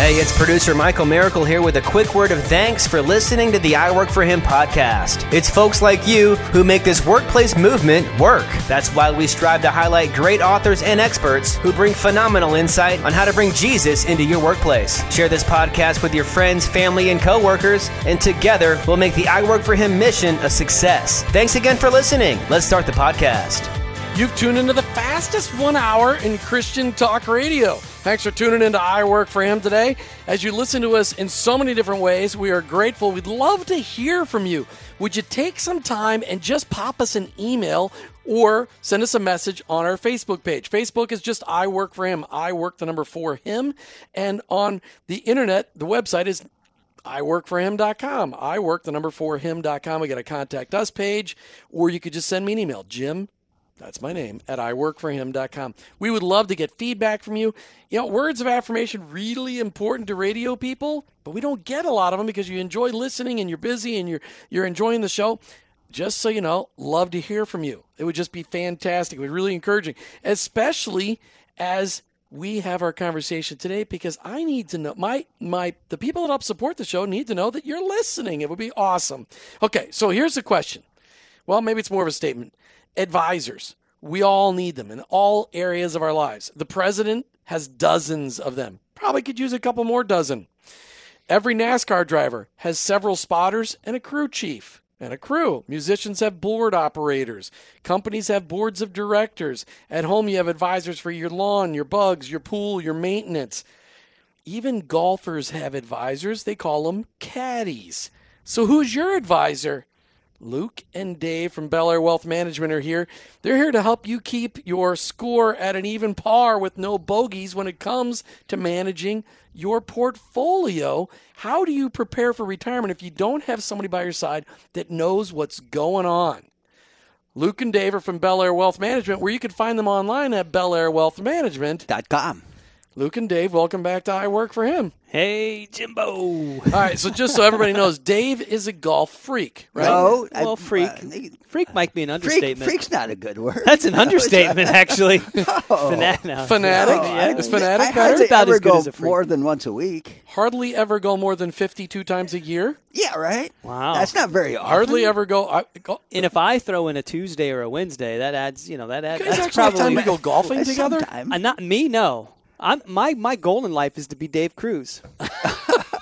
Hey, it's producer Michael Miracle here with a quick word of thanks for listening to the I Work for Him podcast. It's folks like you who make this workplace movement work. That's why we strive to highlight great authors and experts who bring phenomenal insight on how to bring Jesus into your workplace. Share this podcast with your friends, family, and coworkers, and together we'll make the I Work for Him mission a success. Thanks again for listening. Let's start the podcast. You've tuned into the fastest one hour in Christian talk radio. Thanks for tuning into I Work for Him today. As you listen to us in so many different ways, we are grateful. We'd love to hear from you. Would you take some time and just pop us an email or send us a message on our Facebook page? Facebook is just I Work for Him. I work the number for Him. And on the internet, the website is I work for iworkforhim.com. I work the number for him.com. We got a contact us page, or you could just send me an email, Jim that's my name at iworkforhim.com. We would love to get feedback from you. You know, words of affirmation really important to radio people, but we don't get a lot of them because you enjoy listening and you're busy and you're you're enjoying the show. Just so you know, love to hear from you. It would just be fantastic. It would be really encouraging, especially as we have our conversation today because I need to know my my the people that help support the show need to know that you're listening. It would be awesome. Okay, so here's the question. Well, maybe it's more of a statement advisors. We all need them in all areas of our lives. The president has dozens of them. Probably could use a couple more dozen. Every NASCAR driver has several spotters and a crew chief and a crew. Musicians have board operators. Companies have boards of directors. At home, you have advisors for your lawn, your bugs, your pool, your maintenance. Even golfers have advisors. They call them caddies. So, who's your advisor? Luke and Dave from Belleair Wealth Management are here. They're here to help you keep your score at an even par with no bogeys when it comes to managing your portfolio. How do you prepare for retirement if you don't have somebody by your side that knows what's going on? Luke and Dave are from Belleair Wealth Management, where you can find them online at belleairwealthmanagement.com. Luke and Dave, welcome back to I Work for Him. Hey, Jimbo. All right, so just so everybody knows, Dave is a golf freak, right? No, well, freak. Uh, freak might be an understatement. Freak, freak's not a good word. That's an understatement, actually. Fanatic. No. Fanatic. No, yeah. Is fanatic I, better? I about ever as good go as a freak. more than once a week. Hardly ever go more than fifty-two times a year. Yeah, right. Wow, that's not very often. Hardly ever go. I, go and if I throw in a Tuesday or a Wednesday, that adds. You know, that adds. You guys that's actually probably have time to go golfing together. Uh, not me. No. I'm, my my goal in life is to be Dave Kruis.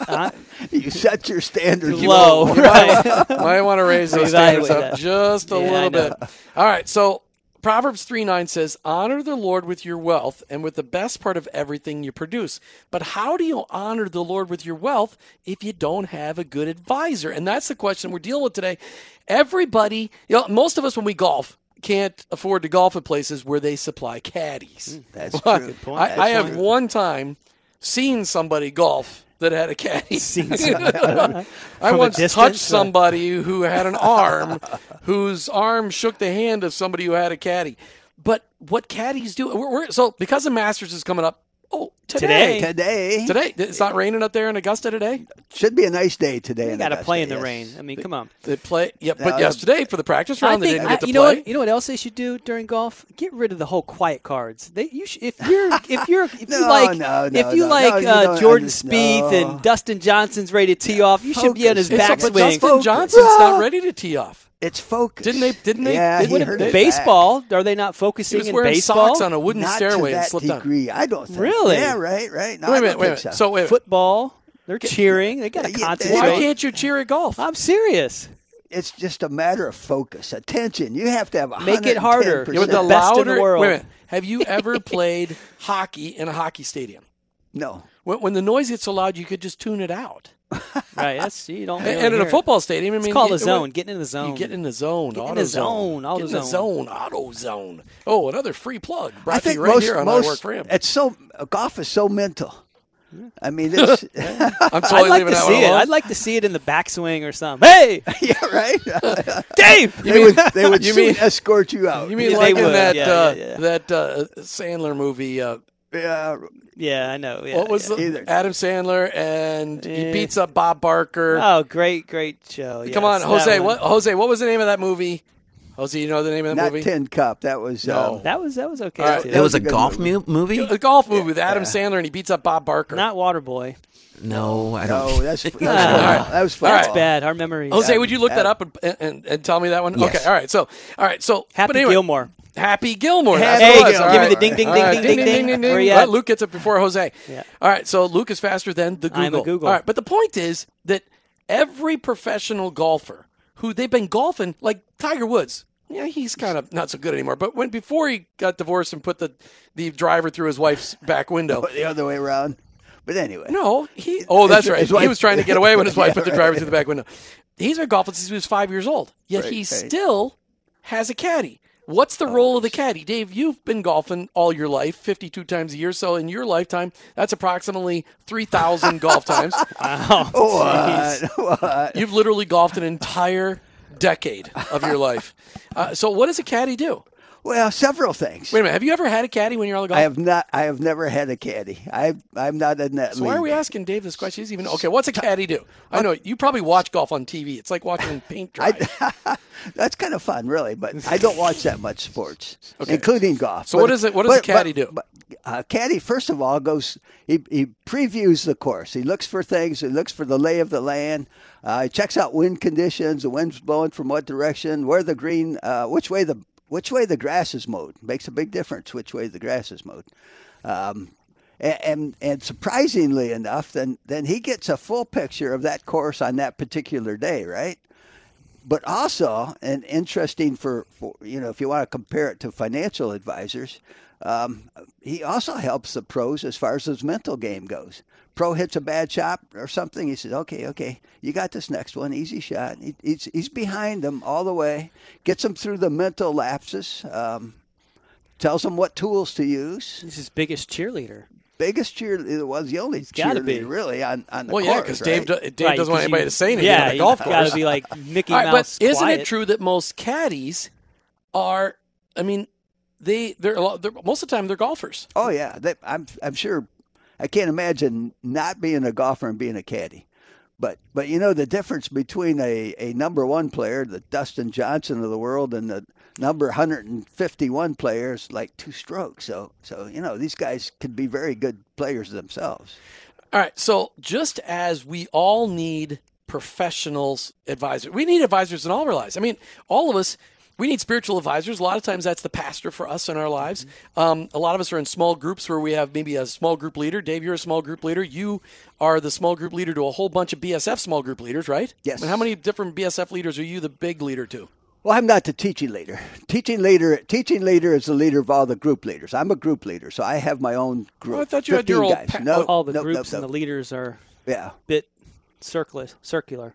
uh, you set your standards low. low. right. might want to raise those standards up just a yeah, little bit. All right, so Proverbs 3 9 says, Honor the Lord with your wealth and with the best part of everything you produce. But how do you honor the Lord with your wealth if you don't have a good advisor? And that's the question we're dealing with today. Everybody, you know, most of us when we golf, can't afford to golf at places where they supply caddies. Mm, that's but true. I, that's I have one time seen somebody golf that had a caddy. I once distance, touched somebody who had an arm whose arm shook the hand of somebody who had a caddy. But what caddies do, we're, we're, so because the Masters is coming up, Oh, today. Today. Today. It's not raining up there in Augusta today? Should be a nice day today. You got to play in the yes. rain. I mean, come on. They play. Yeah, but no, yesterday for the practice round, think, they didn't get to you play. Know what, you know what else they should do during golf? Get rid of the whole quiet cards. They you should, if you're if you're if no, you like no, if you like uh, Jordan Spieth and Dustin Johnson's ready to tee off, you Focus. should be on his backswing. Dustin Focus. Johnson's not ready to tee off. It's focus. Didn't they? Didn't they? Yeah, didn't he hurt they, baseball. Are they not focusing he was in wearing baseball? socks on a wooden not stairway to that and slipped degree. down. I don't think. Really? Yeah. Right. Right. No, wait a minute. Wait a minute. So. so wait. Football. They're cheering. They got to Yeah, concentrate. Why can't you cheer at golf? I'm serious. It's just a matter of focus, attention. You have to have a Make it harder. Yeah, with the best in the louder. world. Wait a minute. Have you ever played hockey in a hockey stadium? No. When, when the noise gets so loud, you could just tune it out. right. That's you don't. And, really and in a hear it. football stadium, I mean, It's called you- a zone. Getting in the zone. You get in the zone. Get in auto the zone, auto Get in the zone. zone. Auto zone. Oh, another free plug brought I to think you right most, here on most I Work for Him. it's so golf is so mental. I mean, it's, I'm I'd like leaving to see it. I'd like to see it in the backswing or something. Hey, yeah, right. Dave. they would they would you soon mean- escort you out. You mean Yeah, like in would. that Yeah, uh, yeah, yeah. that uh, Sandler movie? Uh, yeah, Yeah, I know. Yeah, what was yeah. the, Either. Adam Sandler and he beats up Bob Barker? Oh, great, great show. Come on, yes, that Jose. What Jose? What was the name of that movie? Jose, you know the name of that Not movie? Tin Cup. That was No. um, That was that was okay. All right. too. It was was a a golf movie. movie. A golf movie with Adam Sandler, and he beats up Bob Barker. not Waterboy. No, I don't. No, that's, that's All football. That was All right. football. That's bad. Our memory. Jose, would you look that Yeah. up and, and, and tell me that one? Yes. Okay, all right. So, all right. So, Happy anyway, Gilmore. Happy Gilmore. Happy That's what it. Gilmore. All Give me the right. ding, ding, All ding, right. ding, ding, ding. Where you Let? Luke gets it before Jose. Yeah. All right. So Luke is faster than the Google. I'm a Google. All right. But the point is that every professional golfer who they've been golfing, like Tiger Woods. Yeah, he's kind of not so good anymore. But when before he got divorced and put the, the driver through his wife's back window, The other way around. But anyway. no, he. Oh, that's His- right. his he was trying to get away when his wife Yeah, put the right. driver through the back window. He's been golfing since he was five years old. Yet Right, he right. still has a caddy. What's the role of the caddy, Dave? You've been golfing all your life, fifty-two times a year. So in your lifetime, that's approximately three thousand golf times. What? What? You've literally golfed an entire decade of your life. Uh, so what does a caddy do? Well, several things. Wait a minute. Have you ever had a caddy when you're on the golf? I have not. I have never had a caddy. I I'm not in that So league. why are we asking Dave this question? He's even okay. What's a caddy do? I know you probably watch golf on TV. It's like watching paint dry. That's kind of fun, really. But I don't watch that much sports, including golf. So But- what is it- what does a caddy but- do? But, uh, caddy, first of all, goes. He, he previews the course. He looks for things. He looks for the lay of the land. Uh, he checks out wind conditions. The wind's blowing from what direction. Where the green. Uh, which way the which way the grass is mowed makes a big difference. Which way the grass is mowed. Um, and, and and surprisingly enough, then then he gets a full picture of that course on that particular day, right? But also, and interesting for, for you know, if you want to compare it to financial advisors, um, he also helps the pros as far as his mental game goes. Pro hits a bad shot or something, he says, "Okay, okay, you got this next one, easy shot." He, he's he's behind them all the way, gets them through the mental lapses, um, tells them what tools to use. He's his biggest cheerleader. Biggest cheerleader was the only gotta be. cheerleader really on on the course. well, yeah, course, because right? Dave, do- Dave Right, doesn't want anybody you- to say anything yeah, on the golf you course. Gotta be like Mickey All right, Mouse. but isn't quiet. it true that most caddies are? I mean, they they're, a lot, they're most of the time they're golfers. Oh yeah, they, I'm I'm sure. I can't imagine not being a golfer and being a caddy. But but you know the difference between a, a number one player, the Dustin Johnson of the world, and the number 151 players, like two strokes. So so you know these guys could be very good players themselves. All right, so just as we all need professionals, advisors, we need advisors in all our lives. I mean, all of us. We need spiritual advisors. A lot of times that's the pastor for us in our lives. Um, a lot of us are in small groups where we have maybe a small group leader. Dave, you're a small group leader. You are the small group leader to a whole bunch of BSF small group leaders, right? Yes. I mean, how many different BSF leaders are you the big leader to? Well, I'm not the teaching leader. Teaching leader, teaching leader is the leader of all the group leaders. I'm a group leader, so I have my own group. Oh, I thought you had your old guys. pa- no, all the no, no, groups no. and the leaders are yeah. bit circular. Circular.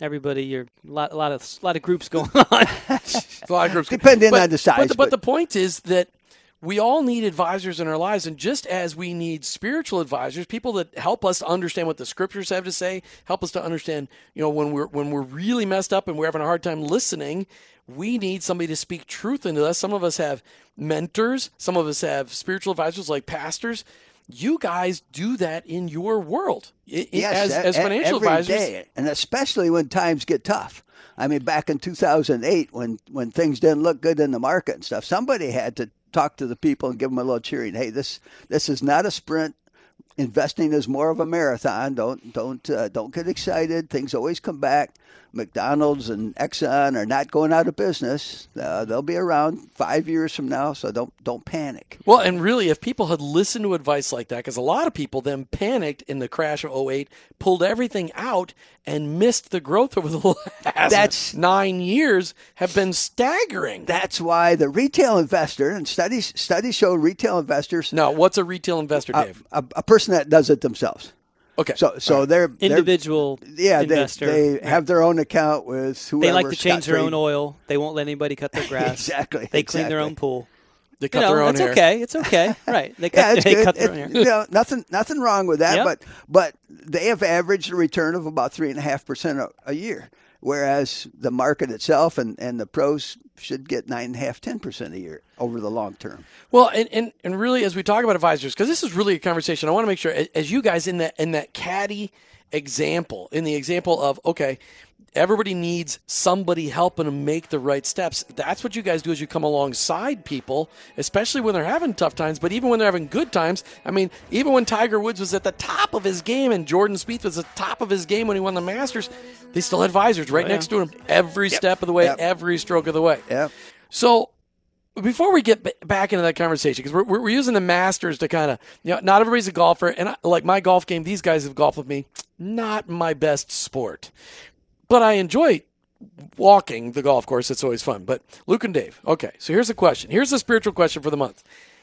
Everybody, you're a lot, a lot of lot of groups going on. A lot of groups. Depending but, on the size, But the, but but- the point is that we all need advisors in our lives. And just as we need spiritual advisors, people that help us to understand what the scriptures have to say, help us to understand, you know, when we're when we're really messed up and we're having a hard time listening, we need somebody to speak truth into us. Some of us have mentors, some of us have spiritual advisors like pastors. You guys do that in your world. Yes, as, as financial every advisors. day, and especially when times get tough. I mean, back in 2008, when when things didn't look good in the market and stuff, somebody had to talk to the people and give them a little cheering. Hey, this this is not a sprint. Investing is more of a marathon. Don't don't uh, don't get excited. Things always come back. McDonald's and Exxon are not going out of business. Uh, they'll be around five years from now, so don't don't panic. Well, and really, if people had listened to advice like that, because a lot of people then panicked in the crash of 08, pulled everything out, and missed the growth over the last That's- nine years, have been staggering. That's why the retail investor and studies studies show retail investors now, what's a retail investor, Dave? a, a person that does it themselves. Okay. So so they're they're- Individual yeah they, investor. they have their own account with whoever. They like to change their own oil. They won't let anybody cut their grass. Exactly, They clean their own pool. they You cut know, their own that's hair. okay. It's okay. Right. They cut, Yeah, it's they good. cut their It- own hair. you know, nothing nothing wrong with that, Yep. but but they have averaged a return of about three and a half percent a a year, whereas the market itself and, and the pros should get nine and a half, ten percent a year over the long term. Well, and, and, and really, as we talk about advisors, because this is really a conversation, I want to make sure, as- you guys in that in that caddy example, in the example of okay, everybody needs somebody helping them make the right steps. That's what you guys do is you come alongside people, especially when they're having tough times, but even when they're having good times. I mean, even when Tiger Woods was at the top of his game and Jordan Spieth was at the top of his game when he won the Masters, they still had visors right oh, next to him every step of the way, Yep. every stroke of the way. Yeah. So before we get b- back into that conversation, because we're, we're, we're using the Masters to kind of, you know, not everybody's a golfer. And I, like my golf game, these guys have golfed with me. Not my best sport, but I enjoy walking the golf course. It's always fun. But Luke and Dave, okay, so here's a question. Here's a spiritual question for the month.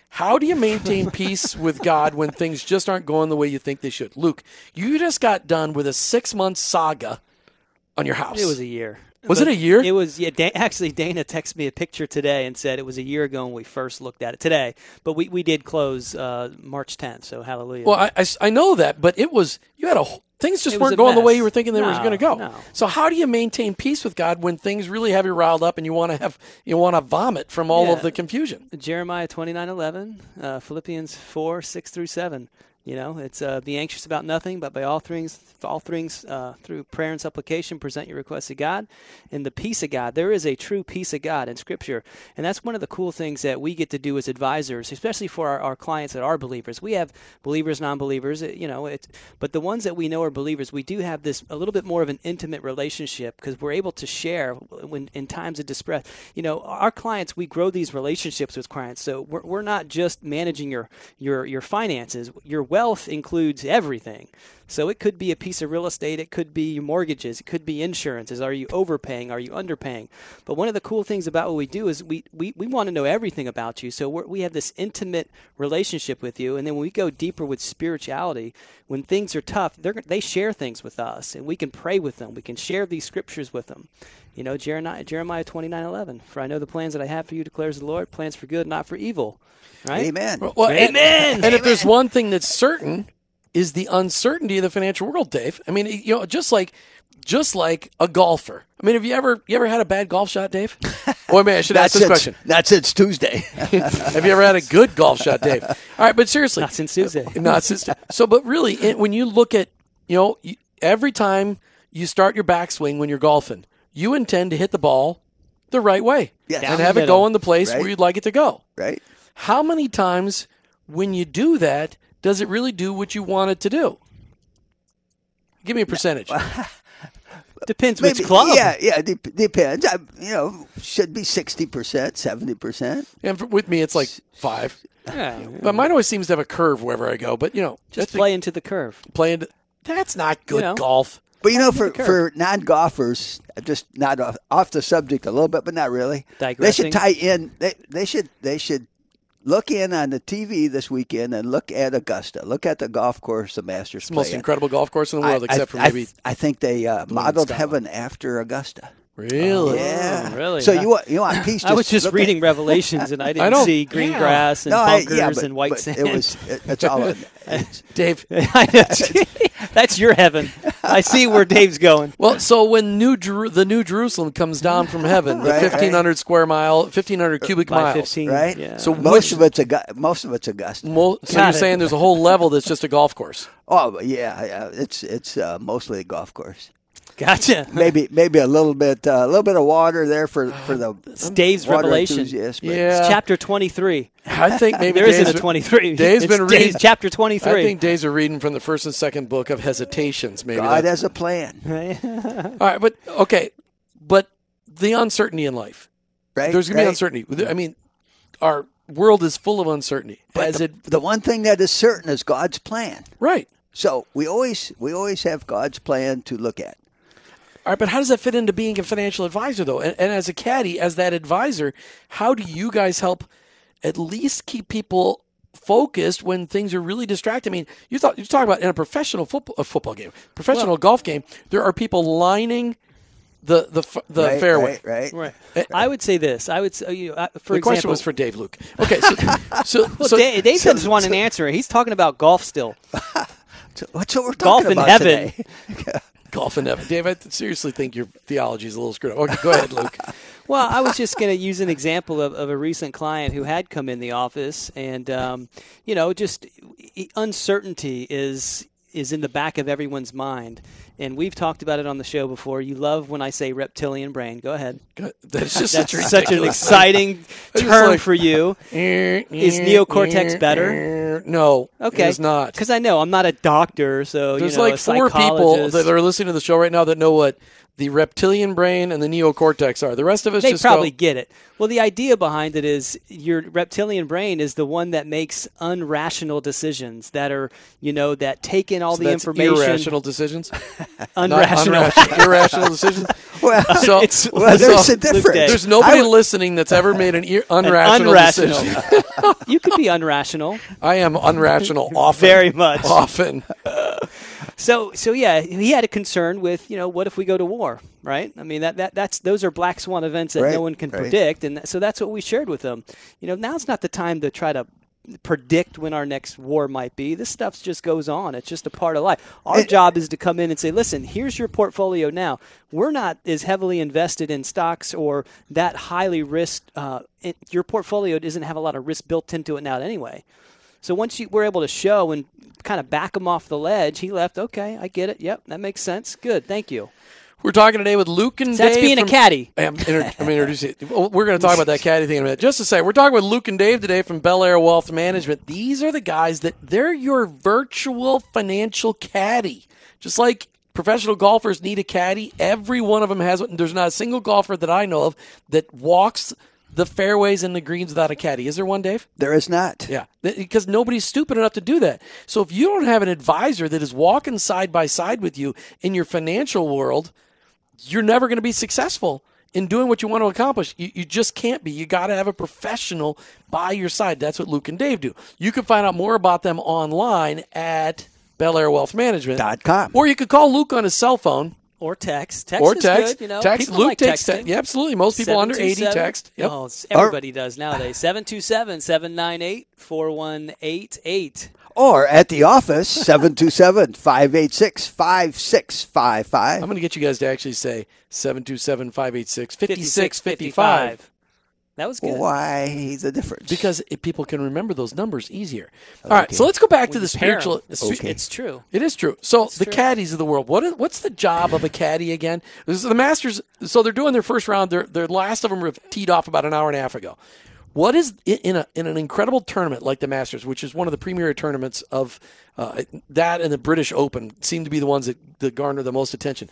How do you maintain peace with God when things just aren't going the way you think they should? Luke, you just got done with a six month saga on your house. It was a year. Was But it a year? It was. Yeah. Actually, Dana texted me a picture today and said it was a year ago when we first looked at it today. But we, we did close uh, March 10th. So hallelujah. Well, I I know that, but it was you had a things just weren't going the way you were thinking they were going to go. no. So how do you maintain peace with God when things really have you riled up and you want to have you want to vomit from all of the confusion? Jeremiah twenty nine eleven, uh, Philippians four six through seven. You know, it's uh, be anxious about nothing, but by all things, all things uh, through prayer and supplication, present your requests to God, and the peace of God. There is a true peace of God in Scripture, and that's one of the cool things that we get to do as advisors, especially for our, our clients that are believers. We have believers, non-believers, you know, it's but the ones that we know are believers, we do have this a little bit more of an intimate relationship because we're able to share when in times of distress. You know, our clients, we grow these relationships with clients, so we're, we're not just managing your your your finances. Your wealth includes everything. So it could be a piece of real estate, it could be mortgages, it could be insurances. Are you overpaying? Are you underpaying? But one of the cool things about what we do is we, we, we want to know everything about you. So we're, we have this intimate relationship with you. And then when we go deeper with spirituality, when things are tough, they're, they share things with us and we can pray with them. We can share these scriptures with them. You know, Jeremiah, Jeremiah 29 11. For I know the plans that I have for you, declares the Lord, plans for good, not for evil. Right? Amen. Well, and- Amen. And, if there's one thing that's certain, is the uncertainty of the financial world, Dave. I mean, you know, just like just like a golfer. I mean, have you ever you ever had a bad golf shot, Dave? Or man, I should ask That's this since, question. That's since Tuesday. have you ever had a good golf shot, Dave? All right, but seriously, Not since Tuesday. Not since. So, but really, it, when you look at, you know, every time you start your backswing when you're golfing, you intend to hit the ball the right way Yes. and have the it go in the place Right. where you'd like it to go. right? How many times when you do that does it really do what you want it to do? Give me a percentage. Depends which Maybe- club. Yeah, yeah, dep depends. I, you know, should be sixty percent, seventy percent. And for, with me, it's like five. Yeah. But mine always seems to have a curve wherever I go. But you know, Just that's play into the curve. Play playing. That's not good know. golf. But you know, for, for non golfers, just not off, off the subject a little bit, but not really. They should tie in. They, they should they should look in on the TV this weekend and look at Augusta. Look at the golf course the Masters It's the most play at. incredible golf course in the world, I- except I, for I- maybe I, think they uh, modeled heaven after Augusta. really. Yeah, really? So you want you want peace? I was just look at- reading Revelations and I didn't know. see green Yeah. grass and No, I, bunkers yeah, but, and white but sand. it was it, it's all. it's- Dave. I know. That's your heaven. I see where Dave's going. Well, so when new Jeru- the new Jerusalem comes down from heaven, the Right, right. 1500 square mile, 1500 cubic By miles. 15. right? Yeah. So most which- of it's Augu- most of it's Augusta. Mo- so Got you're it. saying there's a whole level that's just a golf course. Oh yeah, yeah, it's it's uh, mostly a golf course. Gotcha. Maybe maybe a little bit uh, a little bit of water there for for the It's Dave's Revelation. enthusiasts, Yeah. It's chapter 23. I think maybe There isn't a 23. Dave's It's been Dave's reading chapter twenty three. I think Dave's are reading from the first and second book of Hesitations. Maybe. God that's- has a plan, All right, but okay, but the uncertainty in life. right? There's gonna be uncertainty. I mean, our world is full of uncertainty. But Has the, it the one thing that is certain is God's plan. right? So we always we always have God's plan to look at. All right, but how does that fit into being a financial advisor, though? And, and as a caddy, as that advisor, how do you guys help at least keep people focused when things are really distracting? I mean, you thought you talk about in a professional football, a football game, professional golf game, there are people lining the the the right, fairway. right, right. Right. I would say this. I would say, you know, uh, for The example, question was for Dave Luke. Okay, so so, Well, so Dave, Dave doesn't want an answer. He's talking about golf still. What's what we're talking about? Golf talking in about heaven. today? golf and Dave, I seriously think your theology is a little screwed up. Okay, go ahead, Luke. Well, I was just going to use an example of, of a recent client who had come in the office, and um, you know, just uncertainty is is in the back of everyone's mind. And we've talked about it on the show before. You love when I say reptilian brain. Go ahead. That's just That's such, such an exciting term like- for you. Is neocortex eh, eh, better? Eh, no, Okay, it is not. Because I know I'm not a doctor, so There's you know, like a four people that are listening to the show right now that know what the reptilian brain and the neocortex are. The rest of us they just probably go, get it. Well, the idea behind it is your reptilian brain is the one that makes unrational decisions that are, you know, that take in all so the information. irrational decisions, Unrational. unrational- irrational decisions. Well, So, It's- well, there's so a difference. there's nobody would- listening that's ever made an ir- An unrational, unrational. decision. you could be unrational. I am unrational often. Very much. often. So, so yeah, he had a concern with, you know, what if we go to war, right? I mean, that, that that's those are black swan events that no one can right. predict, and so that's what we shared with them. You know, now's not the time to try to predict when our next war might be. This stuff just goes on. It's just a part of life. Our It- job is to come in and say, listen, here's your portfolio now. We're not as heavily invested in stocks or that highly risked. Uh, it, your portfolio doesn't have a lot of risk built into it now anyway. So once you were able to show and kind of back him off the ledge, he left. Okay, I get it. Yep, that makes sense. Good, thank you. We're talking today with Luke and So that's Dave. being a caddy. I'm, inter- I'm introducing. We're going to talk about that caddy thing in a minute. Just to say, we're talking with Luke and Dave today from Belleair Wealth Management. These are the guys that they're your virtual financial caddy. Just like professional golfers need a caddy, every one of them has one. There's not a single golfer that I know of that walks the fairways and the greens without a caddy. Is there one, Dave? There is not. Yeah, because nobody's stupid enough to do that. So if you don't have an advisor that is walking side by side with you in your financial world, you're never going to be successful in doing what you want to accomplish. You, you just can't be. You got to have a professional by your side. That's what Luke and Dave do. You can find out more about them online at Belleair Wealth Management. Or you could call Luke on his cell phone Or text. Text or is text. good, you know. text. People Luke like takes texting. text. Yeah, absolutely. Most people under 80 text. Yep. Oh, it's- everybody does nowadays. 727 798 4188. Or at the office, 727 586 5655. I'm going to get you guys to actually say 727 586 5655 5655. That was good. Why the difference? because it, people can remember those numbers easier. All right, so let's go back to When the you pair 'em, spiritual. It's, Okay. it's true. It is true. So the true. caddies of the world. What is, what's the job of a caddy again? This is the Masters. So they're doing their first round. Their their last of them were teed off about an hour and a half ago. What is in- in a in an incredible tournament like the Masters, which is one of the premier tournaments of uh, that and the British Open, seem to be the ones that, that garner the most attention.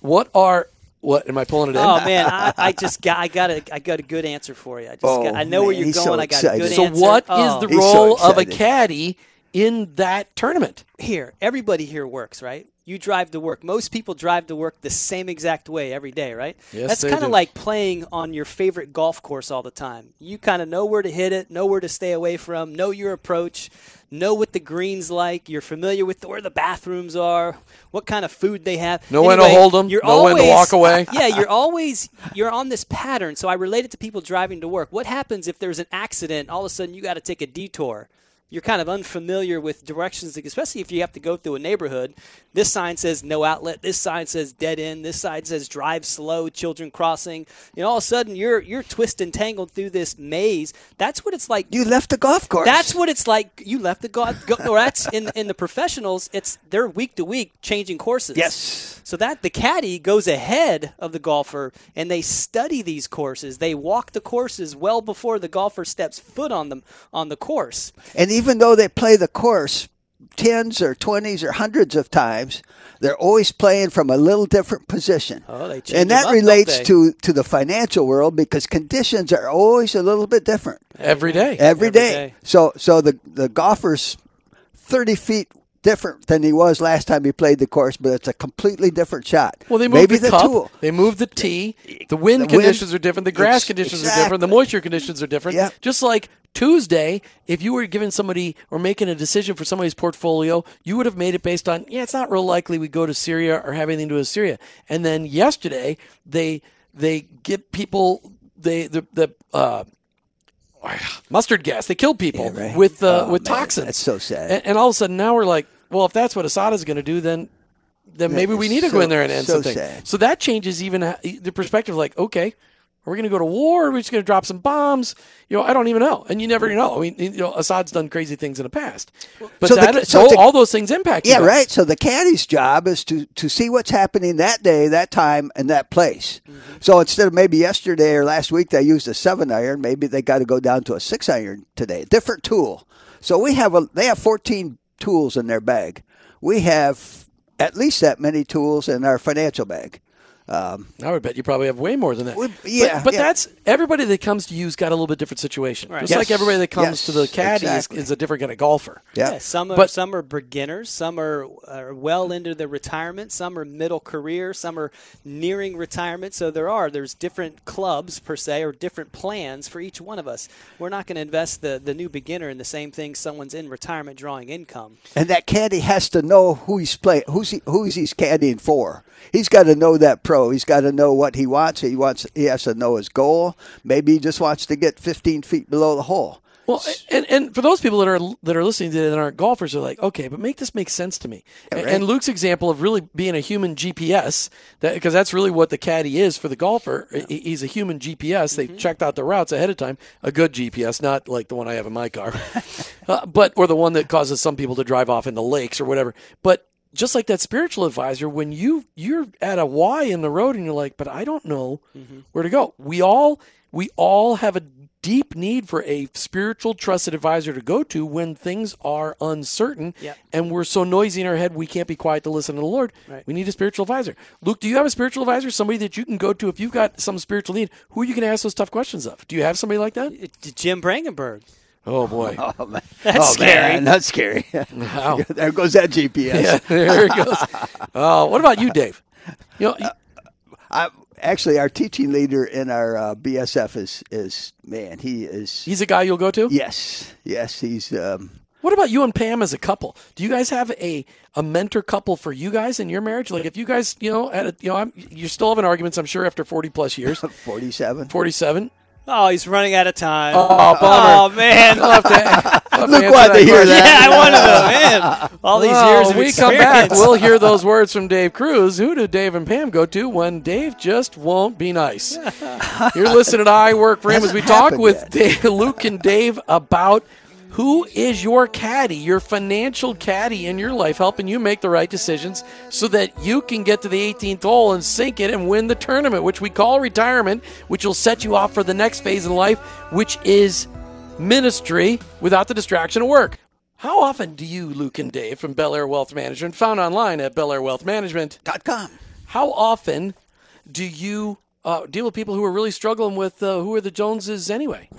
What are what? Am I pulling it in? Oh man, I, I just got I got a I got a good answer for you. I just Oh, got, I oh, know where you're going. so I got a good excited. so answer. what is Oh. the He's so role of a caddy in that tournament? here? Everybody here works, right? You drive to work. Most people drive to work the same exact way every day, right? Yes, That's kind of like playing on your favorite golf course all the time. You kind of know where to hit it, know where to stay away from, know your approach, know what the greens like. You're familiar with where the bathrooms are, what kind of food they have. Know when to hold them. you're know when to walk away. Yeah, you're always you're on this pattern. So I relate it to people driving to work. What happens if there's an accident? All of a sudden, you got to take a detour. You're kind of unfamiliar with directions, especially if you have to go through a neighborhood. This sign says no outlet. This sign says dead end. This sign says drive slow, children crossing. And all of a sudden you're you're twisted and tangled through this maze. That's what it's like you left the golf course. that's what it's like. You left the golf. Go, or that's in in the professionals. It's they're week to week changing courses. Yes. So that the caddy goes ahead of the golfer, and they study these courses. They walk the courses well before the golfer steps foot on them on the course. And even though they play the course tens or twenties or hundreds of times, they're always playing from a little different position. Oh, they change and that up, relates to to the financial world because conditions are always a little bit different Every day. every Every day. day. So so the the golfer's thirty feet different than he was last time he played the course, but it's a completely different shot. Well, they moved maybe the, the cup. tool. They moved the tee. The wind The wind- conditions are different. The grass conditions are different. The moisture conditions are different. Yep. Just like Tuesday, if you were giving somebody or making a decision for somebody's portfolio, you would have made it based on, yeah, it's not real likely we go to Syria or have anything to do with Syria. And then yesterday, they they get people they the the uh, mustard gas. They killed people Yeah, right. with uh, Oh, with man, toxins. that's so sad. And, and all of a sudden now we're like, well, if that's what Assad is going to do, then then maybe we need to go in there and end so something. sad. So that changes even the perspective. Like, okay, Are we going to go to war? Are we just going to drop some bombs? You know, I don't even know. And you never know. I mean, you know, Assad's done crazy things in the past, but So the- so all, the- all those things impact. you Yeah, right. So the caddy's job is to to see what's happening that day, that time, and that place. Mm-hmm. So instead of maybe yesterday or last week they used a seven iron, maybe they got to go down to a six iron today. Different tool. So we have a they have fourteen tools in their bag. We have at least that many tools in our financial bag. Um, I would bet you probably have way more than that. We- But- yeah, but, yeah. that's everybody that comes to you's got a little bit different situation. Just Yes. like everybody that comes to the caddy exactly. is, is a different kind of golfer. Yeah. Yeah, some are But- some are beginners, some are, are well into their retirement, some are middle career, some are nearing retirement. So there are there's different clubs per se or different plans for each one of us. We're not going to invest the the new beginner in the same thing someone's in retirement drawing income. And that caddy has to know who he's playing, who's he, who's he's caddying for. He's got to know that pro. He's got to know what he wants. He wants. He has to know his goal. Maybe he just wants to get 15 feet below the hole. Well, and, and for those people that are that are listening to it that aren't golfers, are like, okay, but make this make sense to me. And- right. And Luke's example of really being a human GPS, that because that's really what the caddy is for the golfer. He- He's a human GPS. They checked out the routes ahead of time. A good GPS, not like the one I have in my car, uh, but or the one that causes some people to drive off into lakes or whatever. But just like that spiritual advisor, when you you're at a Y in the road and you're like, but I don't know mm-hmm. where to go. We all we all have a deep need for a spiritual trusted advisor to go to when things are uncertain Yep. and we're so noisy in our head we can't be quiet to listen to the Lord. Right. We need a spiritual advisor. Luke, do you have a spiritual advisor? Somebody that you can go to if you've got some spiritual need? Who are you going to ask those tough questions of? Do you have somebody like that? Jim Brangenberg. Oh boy. Oh, man. That's oh, scary. Man, that's scary. Wow. there goes that GPS. Yeah, there it goes. Oh, what about you, Dave? You know, I, actually, our teaching leader in our uh, BSF is is man. He is. he's a guy you'll go to? yes, yes. He's. Um, What about you and Pam as a couple? Do you guys have a, a mentor couple for you guys in your marriage? Like if you guys, you know, at a, you know, I'm, you're still having arguments, I'm sure after 40 plus years, 47. 47. Oh, he's running out of time. Oh, bummer. Oh, man. I'll have to- I'll have to Luke answer wanted that to hear that. yeah, I wanted to, man. All these Well, years of when We come back. We'll hear those words from Dave Kruis. Who do Dave and Pam go to when Dave just won't be nice? You're listening to I Work for Him as we talk happened with. Dave, Luke and Dave about who is your caddy, your financial caddy in your life, helping you make the right decisions so that you can get to the 18th hole and sink it and win the tournament, which we call retirement, which will set you off for the next phase in life, which is ministry without the distraction of work. How often do you, Luke and Dave from Belleair Wealth Management, found online at Belleair Wealth Management, how often do you uh, deal with people who are really struggling with uh, who are the Joneses anyway?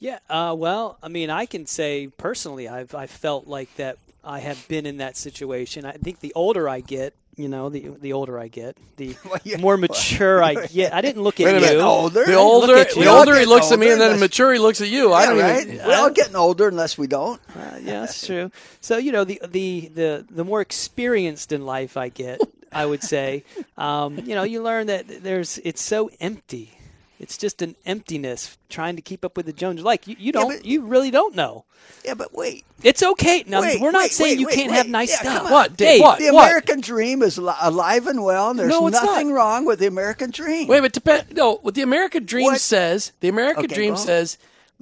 Yeah, uh, well, I mean, I can say personally, I've I felt like that I have been in that situation. I think the older I get, you know, the the older I get, the Well, yeah. more mature I get. I didn't look at Wait you. minute. Older. The older, the older he get looks at me, and then that's- mature he looks at you. I don't right. even. We're all getting older unless we don't. Uh, yeah, that's true. So you know, the the the the more experienced in life I get, I would say, um, you know, you learn that there's it's so empty. It's just an emptiness trying to keep up with the Joneses. Like you, you don't, but- you really don't know. Yeah, but wait. It's okay. Now Wait, we're not wait, saying wait, you can't have nice Yeah, stuff. What, Dave? What? The American dream is alive and well, and there's No, nothing not. wrong with the American dream. Wait, but depend. No, what the American dream What? says, the American Okay, dream on. says,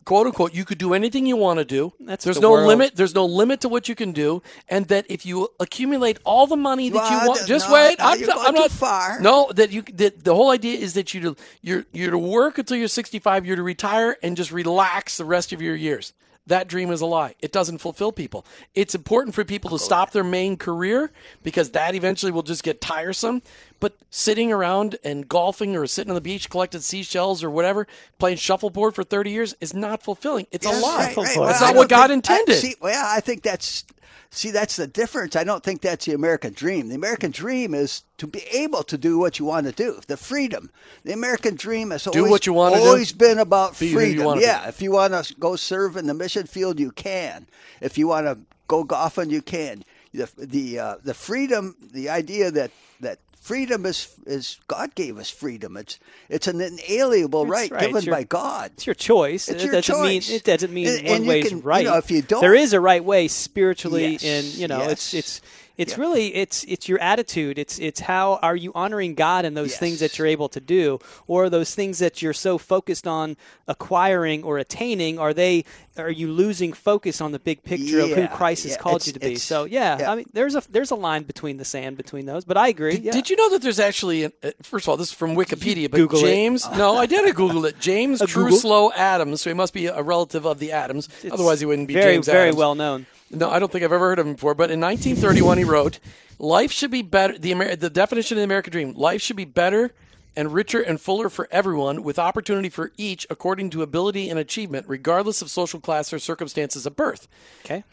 quote unquote, you could do anything you want to do. That's there's the no world. limit. There's no limit to what you can do, and that if you accumulate all the money that you want, just no, wait. no, I'm, not- I'm not far. No, that you. That the whole idea is that you to you're you're to work until you're 65. You're to retire and just relax the rest of your years. That dream is a lie. It doesn't fulfill people. It's important for people to stop their main career because that eventually will just get tiresome. But sitting around and golfing or sitting on the beach collecting seashells or whatever, playing shuffleboard for 30 years is not fulfilling. It's a lie. right, right. It's Well, not what God think- I- intended. see, well, I think that's see that's the difference. I don't think that's the American dream. The American dream is to be able to do what you want to do, the freedom. The American dream has always, what you wanna do. always been about Be who you freedom. wanna yeah, if you want to go serve in the mission field, you can. If you want to go golfing, you can. The the uh, the freedom, the idea that that freedom is is God gave us freedom. It's it's an inalienable right, right. given your- by God. It's your choice. It's it your doesn't choice. mean it doesn't mean And- one way is can- you right. know, if you don't- there is a right way spiritually, Yes, and you know, yes. it's it's Yeah. really it's it's your attitude. It's it's how are you honoring God in those things that you're able to do, or those things that you're so focused on acquiring or attaining. Are they are you losing focus on the big picture of who Christ has yeah, called it's- you to be? So yeah, yeah. I mean, there's a there's a line between the sand between those, but I agree. Did, yeah. did you know that there's actually, an, uh, first of all, this is from Wikipedia, but Google it? James, no, I did it Google it. James? Truslow Adams, so he must be a relative of the Adams. It's Otherwise, he wouldn't be very James very Adams. well known. No, I don't think I've ever heard of him before. But in 1931, he wrote, "Life should be better." The Amer- the definition of the American dream: life should be better and richer and fuller for everyone, with opportunity for each according to ability and achievement, regardless of social class or circumstances of birth. Okay,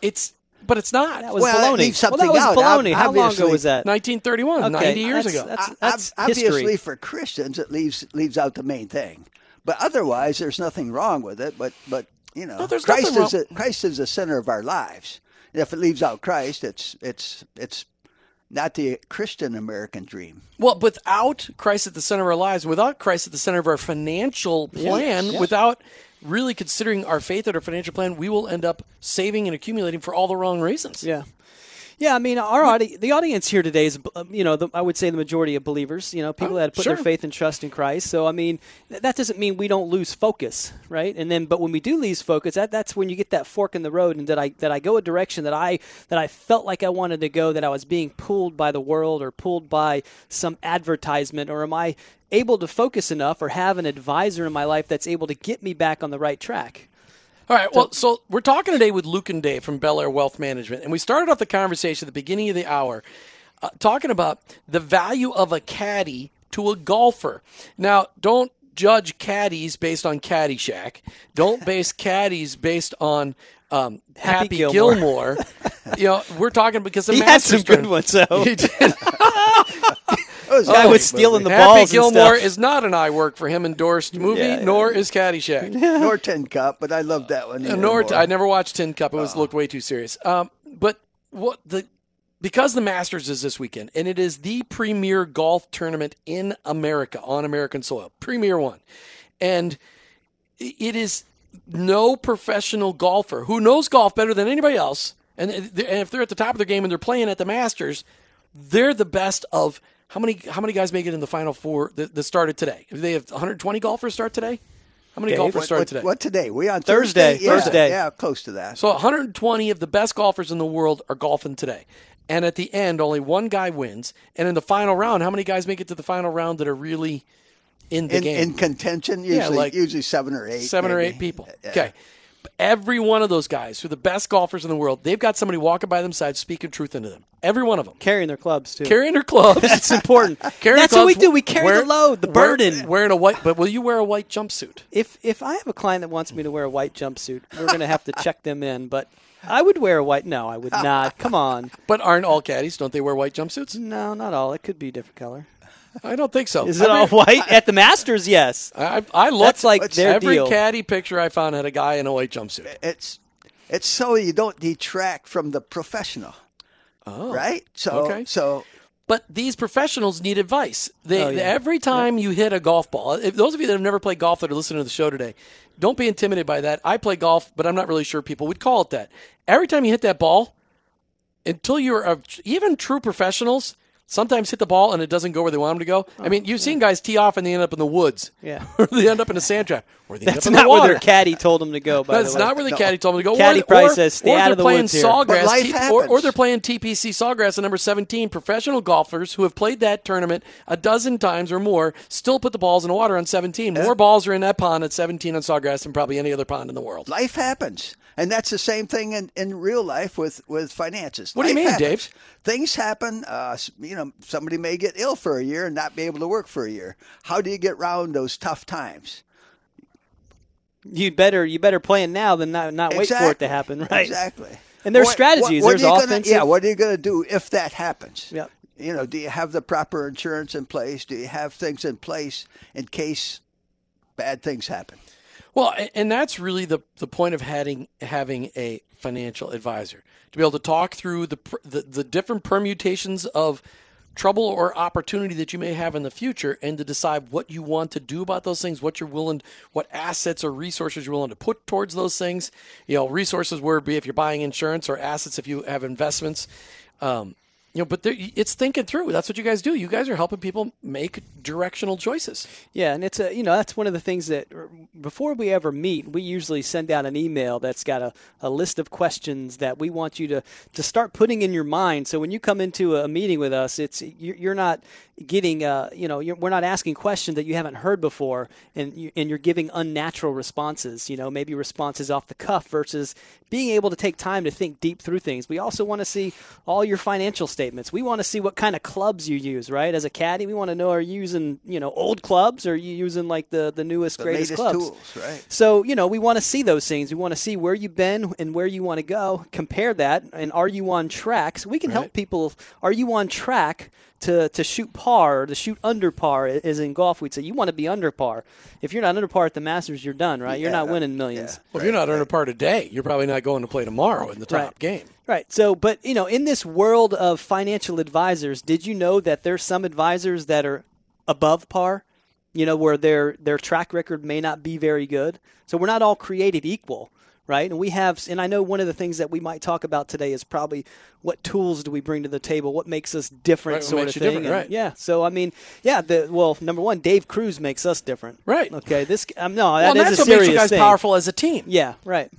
It's, but it's not. that was Well, it baloney. leaves well, that was out. baloney. Ob- How long ago was that? 1931, Okay, 90 years that's- ago. that's- Ob- that's obviously history. for Christians it leaves leaves out the main thing. But otherwise there's nothing wrong with it, but but you know No, there's Christ is a, Christ is the center of our lives. If it leaves out Christ, it's it's it's not the Christian American dream. Well, without Christ at the center of our lives, without Christ at the center of our financial plan, Yes. without really considering our faith at our financial plan, we will end up saving and accumulating for all the wrong reasons. Yeah. Yeah, I mean, our audi- the audience here today is, uh, you know, the, I would say the majority of believers, you know, people Oh, that put sure. their faith and trust in Christ. So, I mean, th- that doesn't mean we don't lose focus, right? And then, but when we do lose focus, that, that's when you get that fork in the road, and that I that I go a direction that I that I felt like I wanted to go, that I was being pulled by the world or pulled by some advertisement, or am I able to focus enough or have an advisor in my life that's able to get me back on the right track? All right. Well, so we're talking today with Luke and Dave from Belleair Wealth Management, and we started off the conversation at the beginning of the hour uh, talking about the value of a caddy to a golfer. Now, don't judge caddies based on Caddyshack. Don't base caddies based on um, Happy, Gilmore. Gilmore. you know, we're talking because the He had Masters some good ones, though. Was Guy was stealing movie. the Happy balls and Gilmore is not an I Work for Him endorsed movie, Yeah, yeah. nor is Caddyshack. nor Tin Cup, but I love that one. even Nor more. I never watched Tin Cup. It was looked way too serious. Um, but what the because the Masters is this weekend, and it is the premier golf tournament in America on American soil, premier one, and it is no professional golfer who knows golf better than anybody else. And if they're at the top of their game and they're playing at the Masters, they're the best of how many? How many guys make it in the final four that, that started today? Do they have 120 golfers start today? How many Dave? golfers What, started what, today? what today? We on Thursday, Thursday? Yeah, Thursday. Yeah, close to that. So 120 of the best golfers in the world are golfing today. And at the end, only one guy wins. And in the final round, how many guys make it to the final round that are really in the in, game? in contention, usually like usually seven or eight. Seven or eight people. Yeah. Okay. Every one of those guys who are the best golfers in the world, they've got somebody walking by them side speaking truth into them. Every one of them. Carrying their clubs, too. Carrying their clubs. That's important. Carrying That's their what we do. We carry wear- the load, the wear- burden. Wearing a white, but will you wear a white jumpsuit? If if I have a client that wants me to wear a white jumpsuit, we're going to have to check them in. But I would wear a white. No, I would not. Come on. But aren't all caddies? Don't they wear white jumpsuits? No, not all. It could be a different color. I don't think so. Is it I all mean, white at the Masters? Yes. I, I looked. That's like their every deal. caddy picture I found had a guy in a white jumpsuit. It's it's so you don't detract from the professional, Oh, right? So okay. so But these professionals need advice. They, Oh, yeah. Every time you hit a golf ball, if those of you that have never played golf that are listening to the show today, don't be intimidated by that. I play golf, but I'm not really sure people would call it that. Every time you hit that ball, until you're a, even true professionals, sometimes hit the ball and it doesn't go where they want them to go. I oh, mean, you've seen guys tee off and they end up in the woods. Yeah. or they end up in a sand trap. Or they That's end up in not the where their caddy told them to go. By That's the way. not where the caddy told me to go. Caddy or, probably or, says, "Stay or out of the playing woods here." Sawgrass, But life T- or, or they're playing TPC Sawgrass at number 17. Professional golfers who have played that tournament a dozen times or more still put the balls in the water on 17. More balls are in that pond at 17 on Sawgrass than probably any other pond in the world. life happens, and that's the same thing in, in real life with with finances. What do you mean, happens. Dave? Things happen. Uh, you know, somebody may get ill for a year and not be able to work for a year. How do you get around those tough times? You better you better plan now than not not wait for it to happen. Right. Exactly. And there's What- strategies. what- what There's are you gonna- yeah. What are you going to do if that happens? Yep. You know, do you have the proper insurance in place? Do you have things in place in case bad things happen? Well, and that's really the the point of having having a financial advisor to be able to talk through the the, the different permutations of trouble or opportunity that you may have in the future and to decide what you want to do about those things, what you're willing, what assets or resources you're willing to put towards those things. You know, resources where be if you're buying insurance or assets if you have investments. Um, you know, but it's thinking through. That's what you guys do. You guys are helping people make directional choices. Yeah, and it's a you know that's one of the things that before we ever meet, we usually send out an email that's got a, a list of questions that we want you to to start putting in your mind. So when you come into a meeting with us, it's you're not getting, uh, you know, we're not asking questions that you haven't heard before, and you, and you're giving unnatural responses. You know, maybe responses off the cuff versus being able to take time to think deep through things. We also want to see all your financial statements. We want to see what kind of clubs you use, right? As a caddy, we want to know are you using, you know, old clubs or are you using like the the newest, the greatest clubs? Tools, right? So you know, we want to see those things. We want to see where you've been and where you want to go. Compare that, and are you on track? So we can right. help people. Are you on track? to, to shoot par or to shoot under par is in golf we'd say you want to be under par if you're not under par at the masters you're done right you're not winning millions yeah. well if you're not under par today you're probably not going to play tomorrow in the top right. game right so but you know in this world of financial advisors did you know that there's some advisors that are above par you know where their their track record may not be very good so we're not all created equal right? And we have, and I know one of the things that we might talk about today is probably what tools do we bring to the table, what makes us different, right, sort of thing. And, right. Yeah. So I mean, yeah. The well, number one, Dave Kruis makes us different. Right. Okay. This um, no, that well, is that's a what makes you guys thing. powerful as a team. Yeah. Right.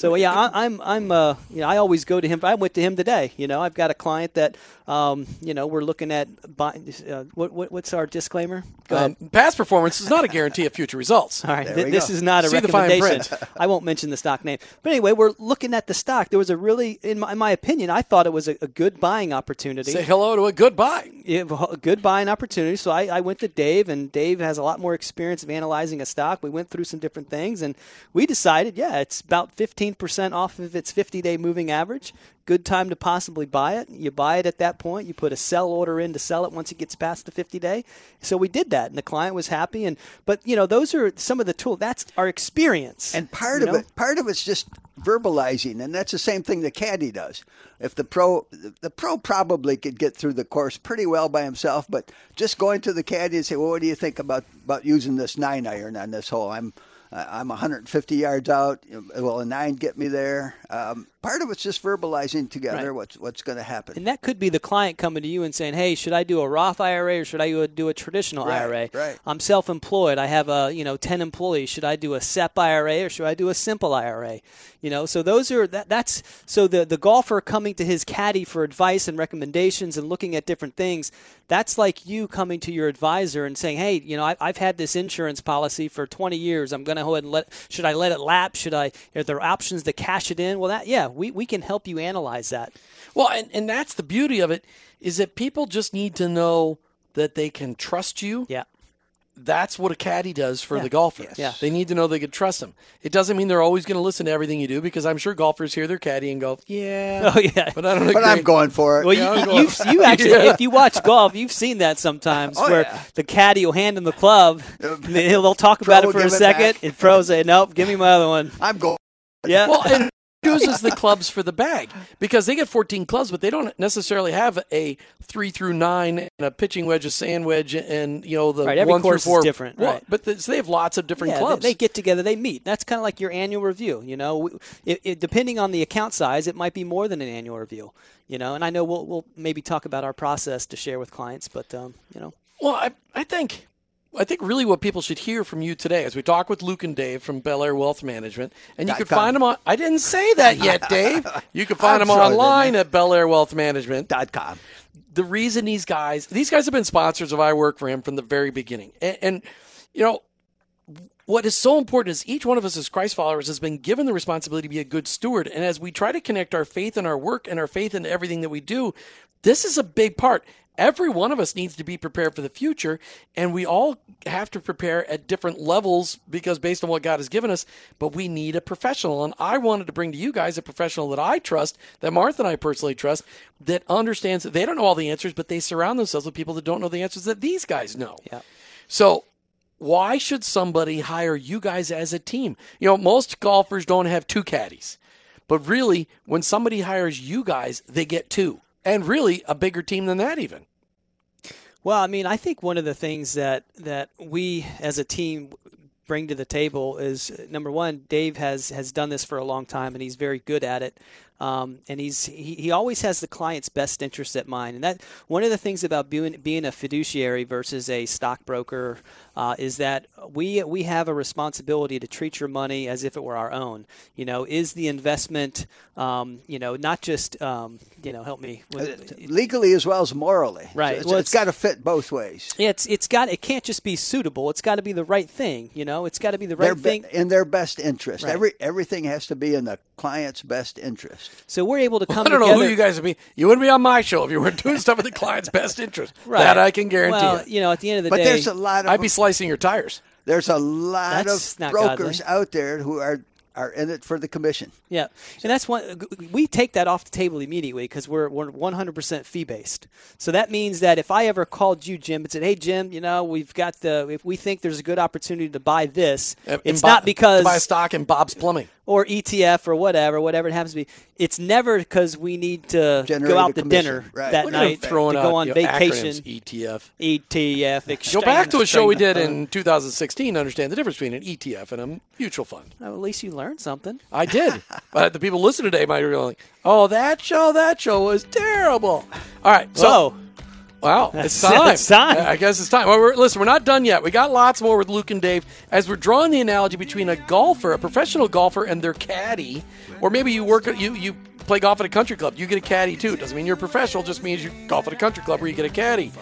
So yeah, I, am I'm, I'm uh, you know, I always go to him. I went to him today. You know, I've got a client that, um, you know, we're looking at. Buying, uh, what, what, what's our disclaimer? Um, past performance is not a guarantee of future results. All right, th- this go. is not a See recommendation. I won't mention the stock name, but anyway, we're looking at the stock. There was a really, in my, in my opinion, I thought it was a, a, good buying opportunity. Say hello to a good buy. Yeah, a good buying opportunity. So I, I went to Dave, and Dave has a lot more experience of analyzing a stock. We went through some different things, and we decided, yeah, it's about 15% off of its 50 day moving average. Good time to possibly buy it. You buy it at that point. You put a sell order in to sell it once it gets past the 50 day. So we did that, and the client was happy. And but you know those are some of the tools. That's our experience. And part of know? it, part of it's just verbalizing, and that's the same thing the caddy does. If the pro, the pro probably could get through the course pretty well by himself, but just going to the caddy and say, "Well, what do you think about about using this nine iron on this hole?" I'm I'm 150 yards out. Will a nine get me there? Um, part of it's just verbalizing together right. what's what's going to happen. And that could be the client coming to you and saying, "Hey, should I do a Roth IRA or should I do a traditional right, IRA? Right. I'm self-employed. I have a you know 10 employees. Should I do a SEP IRA or should I do a simple IRA? You know, so those are that, that's so the the golfer coming to his caddy for advice and recommendations and looking at different things. That's like you coming to your advisor and saying, "Hey, you know, I, have had this insurance policy for 20 years. I'm going to go ahead and let. Should I let it lapse? Should I? Are there options to cash it in? Well, that yeah, we, we can help you analyze that. Well, and, and that's the beauty of it is that people just need to know that they can trust you. Yeah that's what a caddy does for yeah. the golfer. Yes. Yeah. They need to know they can trust them. It doesn't mean they're always going to listen to everything you do because I'm sure golfers hear their caddy and go, "Yeah, oh yeah," but I don't. But I'm going for it. Well, you, you, you actually, yeah. if you watch golf, you've seen that sometimes oh, where yeah. the caddy will hand him the club, they'll talk about it for a second, and pro say, "Nope, give me my other one." I'm going. Yeah. Well, and chooses the clubs for the bag because they get 14 clubs, but they don't necessarily have a three through nine and a pitching wedge, a sand wedge, and you know the right, every one course through four. Is different, well, right? But the, so they have lots of different yeah, clubs. They, they, get together, they meet. That's kind of like your annual review. You know, it, it, depending on the account size, it might be more than an annual review. You know, and I know we'll we'll maybe talk about our process to share with clients, but um, you know. Well, I I think I think really what people should hear from you today as we talk with Luke and Dave from Belleair Wealth Management, and you can find them on. I didn't say that yet, Dave. You can find them online at Belleair Wealth Management.com. The reason these guys, these guys have been sponsors of I Work for Him from the very beginning, and, and you know what is so important is each one of us as Christ followers has been given the responsibility to be a good steward. And as we try to connect our faith and our work and our faith in everything that we do, this is a big part. Every one of us needs to be prepared for the future and we all have to prepare at different levels because based on what God has given us but we need a professional. And I wanted to bring to you guys a professional that I trust that Martha and I personally trust that understands that they don't know all the answers but they surround themselves with people that don't know the answers that these guys know. Yeah. So why should somebody hire you guys as a team you know most golfers don't have two caddies but really when somebody hires you guys they get two and really a bigger team than that even Well, I mean, I think one of the things that that we as a team bring to the table is number one, Dave has has done this for a long time and he's very good at it. Um, and he's he, he always has the client's best interest at mind. And that one of the things about being being a fiduciary versus a stockbroker uh, is that we we have a responsibility to treat your money as if it were our own. You know, is the investment um, you know not just um, you know help me with it. legally as well as morally. Right. So it's, well, it's, it's got to fit both ways. It's it's got it can't just be suitable. It's got to be the right thing. You know, it's got to be the right thing in their best interest. Right. Every everything has to be in the client's best interest. So we're able to come. Well, I don't together. know who you guys would be. You wouldn't be on my show if you weren't doing stuff in the client's best interest. Right. That I can guarantee. Well, you. know, at the end of the but day, but there's a lot of. I'd be slicing your tires. There's a lot of brokers godly. out there who are are in it for the commission. Yeah, and that's one we take that off the table immediately because we're we're 100% fee based. So that means that if I ever called you, Jim, and said, "Hey, Jim, you know we've got the if we think there's a good opportunity to buy this," it's not because to buy stock in Bob's Plumbing or ETF or whatever, whatever it happens to be. It's never because we need to Generate go out to dinner right. that night, throwing to go on vacation. ETF, ETF. Exchange, go back to a show we did in 2016 to understand the difference between an ETF and a mutual fund. Well, at least you learned something. I did, but the people listening today might be like, "Oh, that show, that show was terrible." All right, so. Whoa. Wow, it's time. it's time. I guess it's time. Well, we're, listen, we're not done yet. We got lots more with Luke and Dave as we're drawing the analogy between a golfer, a professional golfer, and their caddy, or maybe you work you you play golf at a country club. You get a caddy too. Doesn't mean you're a professional. Just means you golf at a country club where you get a caddy.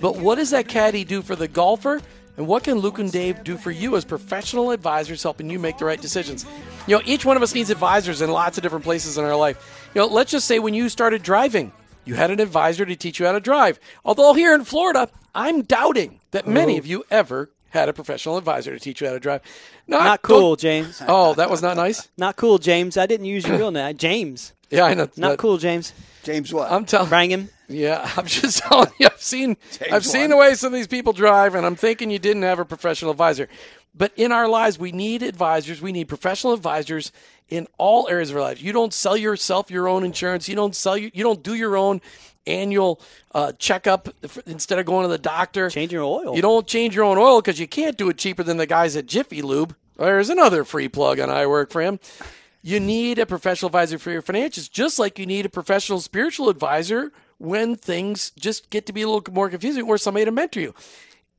But what does that caddy do for the golfer? And what can Luke and Dave do for you as professional advisors helping you make the right decisions? You know, each one of us needs advisors in lots of different places in our life. You know, let's just say when you started driving, you had an advisor to teach you how to drive. Although here in Florida, I'm doubting that many of you ever had a professional advisor to teach you how to drive. Not, not cool, James. Oh, that was not nice. not cool, James. I didn't use your real name, James. Yeah, I know. Not cool, James. James what? I'm telling. Brangham. Yeah, I'm just telling you. I've seen. James I've seen the way some of these people drive, and I'm thinking you didn't have a professional advisor. But in our lives, we need advisors. We need professional advisors in all areas of our lives. You don't sell yourself your own insurance. You don't sell. You, you don't do your own annual uh, checkup instead of going to the doctor. Change your oil. You don't change your own oil because you can't do it cheaper than the guys at Jiffy Lube. There's another free plug on I work for him. You need a professional advisor for your finances, just like you need a professional spiritual advisor when things just get to be a little more confusing or somebody to mentor you.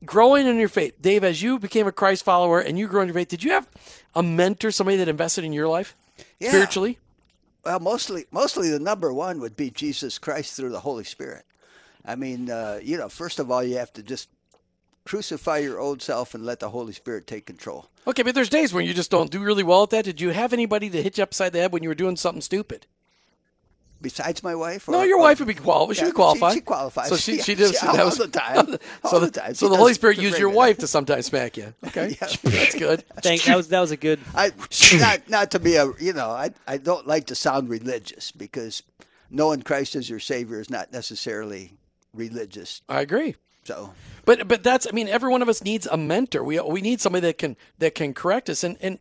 Growing in your faith. Dave, as you became a Christ follower and you grew in your faith, did you have a mentor, somebody that invested in your life yeah. spiritually? Well, mostly, mostly the number one would be Jesus Christ through the Holy Spirit. I mean, uh, you know, first of all, you have to just crucify your old self and let the Holy Spirit take control. Okay, but there's days when you just don't do really well at that. Did you have anybody to hit you upside the head when you were doing something stupid? Besides my wife? Or, no, your or, wife would be qualified. She would qualify. She, she qualifies. So she, yeah, she did. She, that all, the time. All so the time. So the Holy Spirit used your wife to sometimes smack you. Okay, Yeah. that's good. Thank, that was that was a good. I not not to be a you know I I don't like to sound religious because knowing Christ as your Savior is not necessarily religious. I agree. So, But but that's I mean every one of us needs a mentor. We we need somebody that can that can correct us and and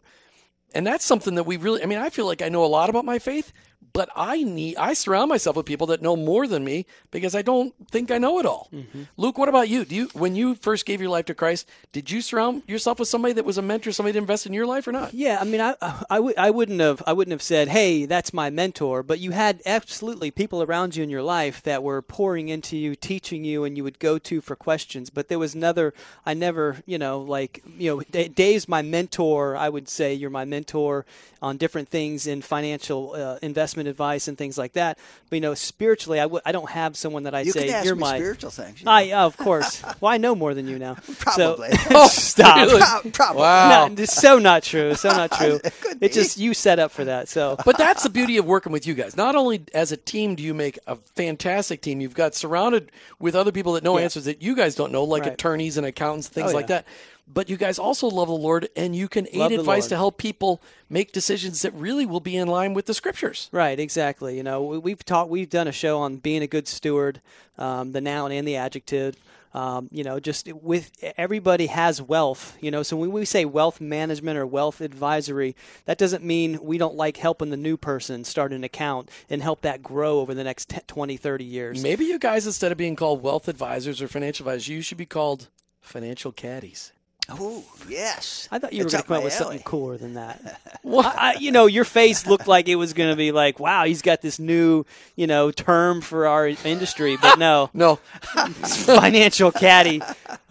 and that's something that we really I mean I feel like I know a lot about my faith, but I need I surround myself with people that know more than me because I don't think I know it all. Luke, what about you? Do you when you first gave your life to Christ, did you surround yourself with somebody that was a mentor, somebody that invested in your life or not? Yeah, I mean, I, I, w- I wouldn't have I wouldn't have said, "Hey, that's my mentor," but you had absolutely people around you in your life that were pouring into you, teaching you, and you would go to for questions. But there was another. I never, you know, like you know, D- Dave's my mentor. I would say you're my mentor on different things in financial uh, investment advice and things like that. But you know, spiritually, I w- I don't have someone that I you say can ask you're me my. spiritual things. you know. I of course. well, I know more than you now. Probably. So, stop. Really? Pro- Probably. Wow. No, it's so not true. So not true. It It's just you set up for that. So But that's the beauty of working with you guys. Not only as a team do you make a fantastic team, you've got surrounded with other people that know Yeah. answers that you guys don't know, like Right. attorneys and accountants, things Oh, like yeah. that. But you guys also love the Lord, and you can aid Love the advice Lord. to help people make decisions that really will be in line with the scriptures. right, exactly. You know, we- we've taught, we've done a show on being a good steward, um, the noun and the adjective. Um, you know, just with everybody has wealth. You know, so when we say wealth management or wealth advisory, that doesn't mean we don't like helping the new person start an account and help that grow over the next 10, 20, 30 years. Maybe you guys, instead of being called wealth advisors or financial advisors, you should be called financial caddies. Oh, yes. I thought you It's were going to come up my with something cooler than that. well, I, you know, your face looked like it was going to be like, wow, he's got this new, you know, term for our industry, but no, No, financial caddy.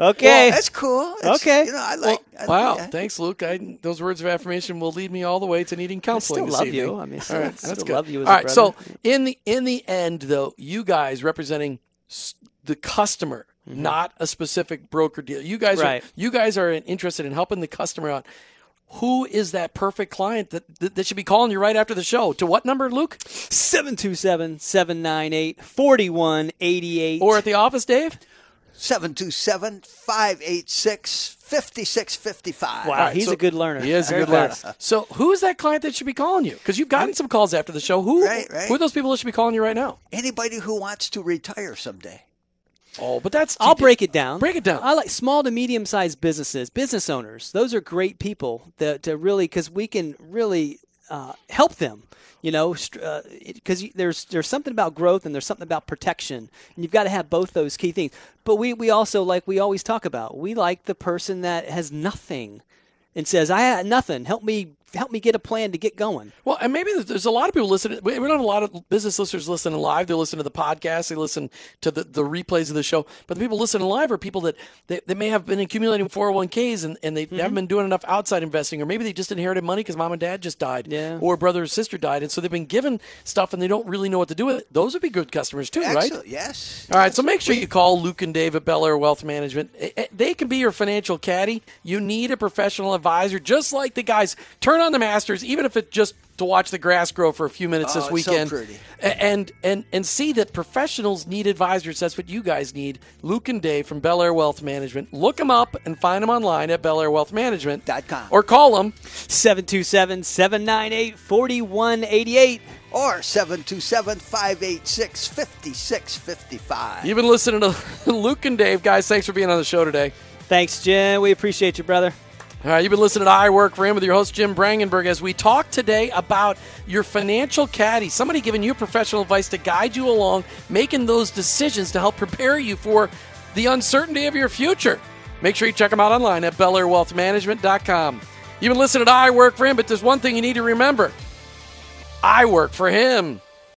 Okay. Well, that's cool. It's- Okay. You know, I like. I- wow. yeah. Thanks, Luke. I, those words of affirmation will lead me all the way to needing I counseling. still this love evening. you. I mean, still, All right, still that's good. love you as All a right, brother. so in the in the end, though, you guys representing the customer, not a specific broker deal. You guys Mm-hmm. Right. are you guys are interested in helping the customer out. Who is that perfect client that, that that should be calling you right after the show? To what number, Luke? 727 798 4188. Or at the office, Dave? 727 586 5655. Wow, All right, he's so- a good learner. He is a good learner. So who's that client that should be calling you? Because you've gotten some calls after the show. Who Right, right. who are those people that should be calling you right now? Anybody who wants to retire someday. Oh, but that's I'll break it down. Break it down. I like small to medium sized businesses, business owners. Those are great people that to really because we can really uh, help them. You know, because there's there's something about growth and there's something about protection, and you've got to have both those key things. But we we also like we always talk about we like the person that has nothing and says I had nothing. Help me help me get a plan to get going. Well, and maybe there's- a lot of people listening. We don't have a lot of business listeners listening live. They listen to the podcast. They listen to the, the replays of the show. But the people listening live are people that they, they may have been accumulating 401ks and, and they Mm-hmm. haven't been doing enough outside investing, or maybe they just inherited money because mom and dad just died, Yeah. or brother or sister died, and so they've been given stuff and they don't really know what to do with it. Those would be good customers too, right? Yes. All right, so make sure you call Luke and Dave at Belleair Wealth Management. Eh, eh, They can be your financial caddy. You need a professional advisor, just like the guys. Turn on the Masters, even if it's just to watch the grass grow for a few minutes Oh, this it's so weekend, pretty. And and and see that professionals need advisors. That's what you guys need. Luke and Dave from Belleair Wealth Management. Look them up and find them online at BelleairWealthManagement Dot com. or call them. 727 798 4188. Or 727 586 5655. You've been listening to Luke and Dave, guys. Thanks for being on the show today. Thanks, Jen. We appreciate you, brother. All right, you've been listening to I Work for Him with your host, Jim Brangenberg, as we talk today about your financial caddy, somebody giving you professional advice to guide you along, making those decisions to help prepare you for the uncertainty of your future. Make sure you check them out online at belleairwealthmanagement.com. You've been listening to I Work for Him, but there's one thing you need to remember I work for Him.